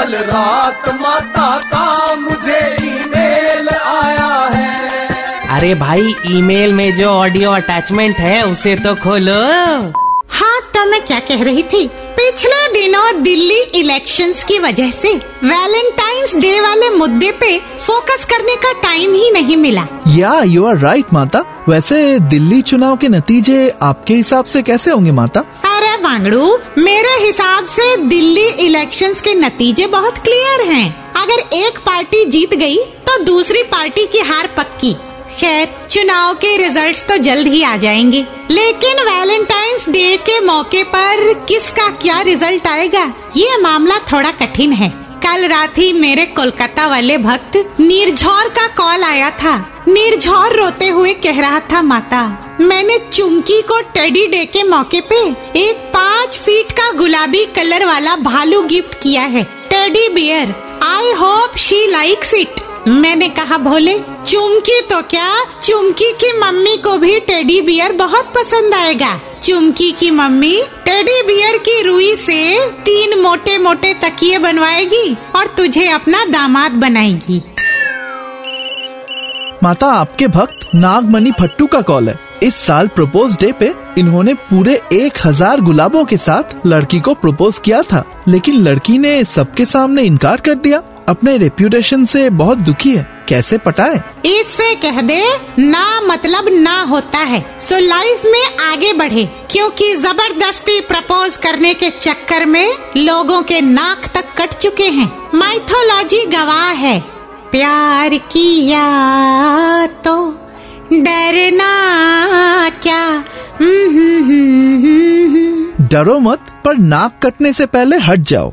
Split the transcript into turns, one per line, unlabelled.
कल रात माता का मुझे ईमेल आया है।
अरे भाई ईमेल में जो ऑडियो अटैचमेंट है उसे तो खोलो।
हाँ तो मैं क्या कह रही थी? पिछले दिनों दिल्ली इलेक्शंस की वजह से वैलेंटाइंस डे वाले मुद्दे पे फोकस करने का टाइम ही नहीं मिला।
या यू आर राइट माता। वैसे दिल्ली चुनाव के नतीजे आपके हिसाब से कैसे होंगे माता?
वांगड़ू, मेरे हिसाब से दिल्ली इलेक्शंस के नतीजे बहुत क्लियर हैं। अगर एक पार्टी जीत गई तो दूसरी पार्टी की हार पक्की। खैर, चुनाव के रिजल्ट्स तो जल्द ही आ जाएँगे। लेकिन वैलेंटाइंस डे के मौके पर किसका क्या रिज़ल्ट आएगा? ये मामला थोड़ा कठिन है। कल रात ही मेरे कोलकाता वाले भक्त निर्झौर का कॉल आया था। निर्झौर रोते हुए कह रहा था, माता, मैंने चुमकी को टेडी डे के मौके पे एक पाँच फीट का गुलाबी कलर वाला भालू गिफ्ट किया है, teddy bear. I hope she likes it मैंने कहा, भोले, चुमकी तो क्या? चुमकी की मम्मी को भी टेडी बियर बहुत पसंद आएगा। चुमकी की मम्मी टेडी बियर की रुई से तीन मोटे मोटे तकिए बनवाएगी और तुझे अपना दामाद बनाएगी।
माता, आपके भक्त नागमणि फट्टू का कॉल है। इस साल प्रपोज डे पे इन्होंने पूरे एक हज़ार गुलाबों के साथ लड़की को प्रपोज किया था, लेकिन लड़की ने सबके सामने इनकार कर दिया। अपने रेप्यूटेशन से बहुत दुखी है। कैसे पटाए?
इससे कह दे ना मतलब ना होता है। सो लाइफ में आगे बढ़े क्योंकि ज़बरदस्ती प्रपोज करने के चक्कर में लोगों के नाक तक कट चुके हैं। माइथोलॉजी गवाह है। प्यार किया तो डरना क्या? हम्म, हम्म, हम्म,
डरो मत पर नाक कटने से पहले हट जाओ।